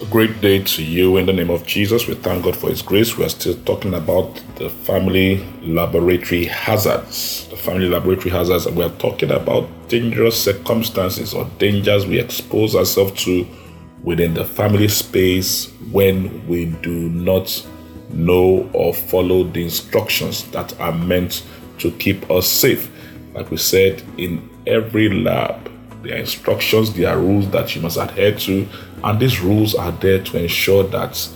A great day to you in the name of Jesus. We thank God for His grace. We are still talking about the family laboratory hazards. The family laboratory hazards, and we are talking about dangerous circumstances or dangers we expose ourselves to within the family space when we do not know or follow the instructions that are meant to keep us safe. Like we said, in every lab, there are instructions, there are rules that you must adhere to, and these rules are there to ensure that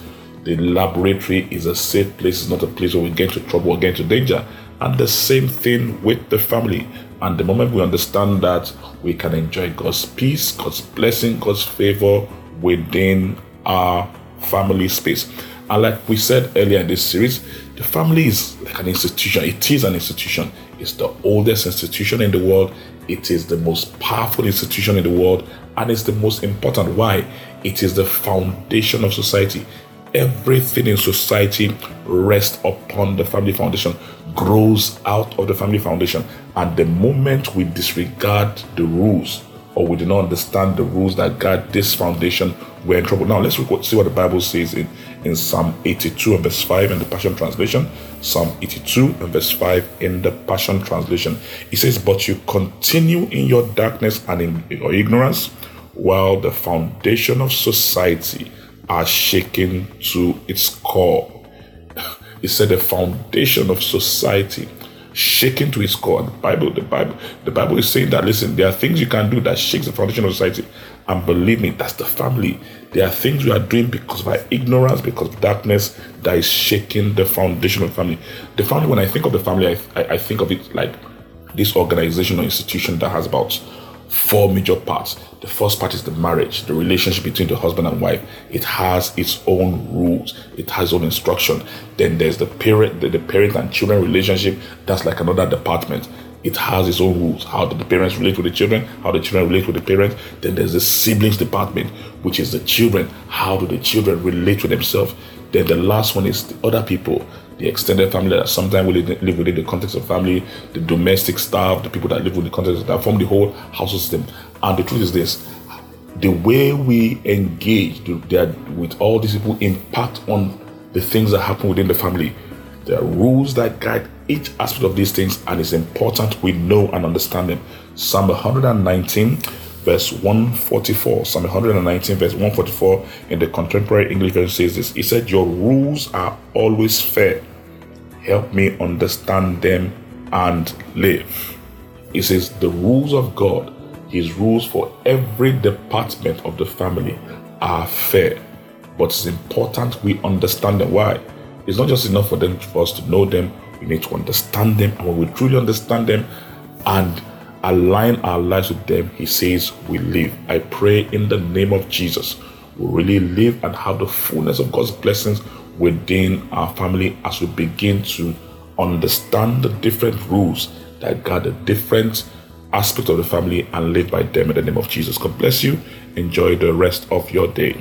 the laboratory is a safe place, it's not a place where we get into trouble or get into danger. And the same thing with the family. And the moment we understand that, we can enjoy God's peace, God's blessing, God's favor within our family space. And like we said earlier in this series, the family is like an institution. It is an institution. It's the oldest institution in the world. It is the most powerful institution in the world. And it's the most important. Why? It is the foundation of society. Everything in society rests upon the family foundation, grows out of the family foundation. And the moment we disregard the rules or we do not understand the rules that guard this foundation, we're in trouble. Now, let's see what the Bible says in, in Psalm 82 and verse 5 in the Passion Translation. Psalm 82 and verse 5 in the Passion Translation. It says, But you continue in your darkness and in your ignorance, while the foundation of society are shaken to its core. He said, The foundation of society shaken to its core. The Bible, the Bible, the Bible is saying that listen, there are things you can do that shakes the foundation of society. And believe me, that's the family. There are things we are doing because of our ignorance, because of darkness that is shaking the foundation of family. The family, when I think of the family, I, I, I think of it like this organization or institution that has about four major parts. The first part is the marriage, the relationship between the husband and wife. It has its own rules, it has own instruction. Then there's the parent, the, the parent and children relationship. That's like another department. It has its own rules. How do the parents relate with the children? How the children relate with the parents? Then there's the siblings department, which is the children. How do the children relate to themselves? Then the last one is the other people, the extended family that sometimes will live within the context of family, the domestic staff, the people that live within the context that form the whole household system. And the truth is this the way we engage with all these people impact on the things that happen within the family. There are rules that guide each aspect of these things, and it's important we know and understand them. Psalm 119 verse 144. Psalm 119, verse 144 in the contemporary English version says this. He said, Your rules are always fair. Help me understand them and live. He says, The rules of God, His rules for every department of the family are fair. But it's important we understand them. Why? It's not just enough for them for us to know them, we need to understand them. And when we truly understand them and align our lives with them, He says we live. I pray in the name of Jesus, we really live and have the fullness of God's blessings within our family as we begin to understand the different rules that guide the different aspects of the family and live by them in the name of Jesus. God bless you. Enjoy the rest of your day.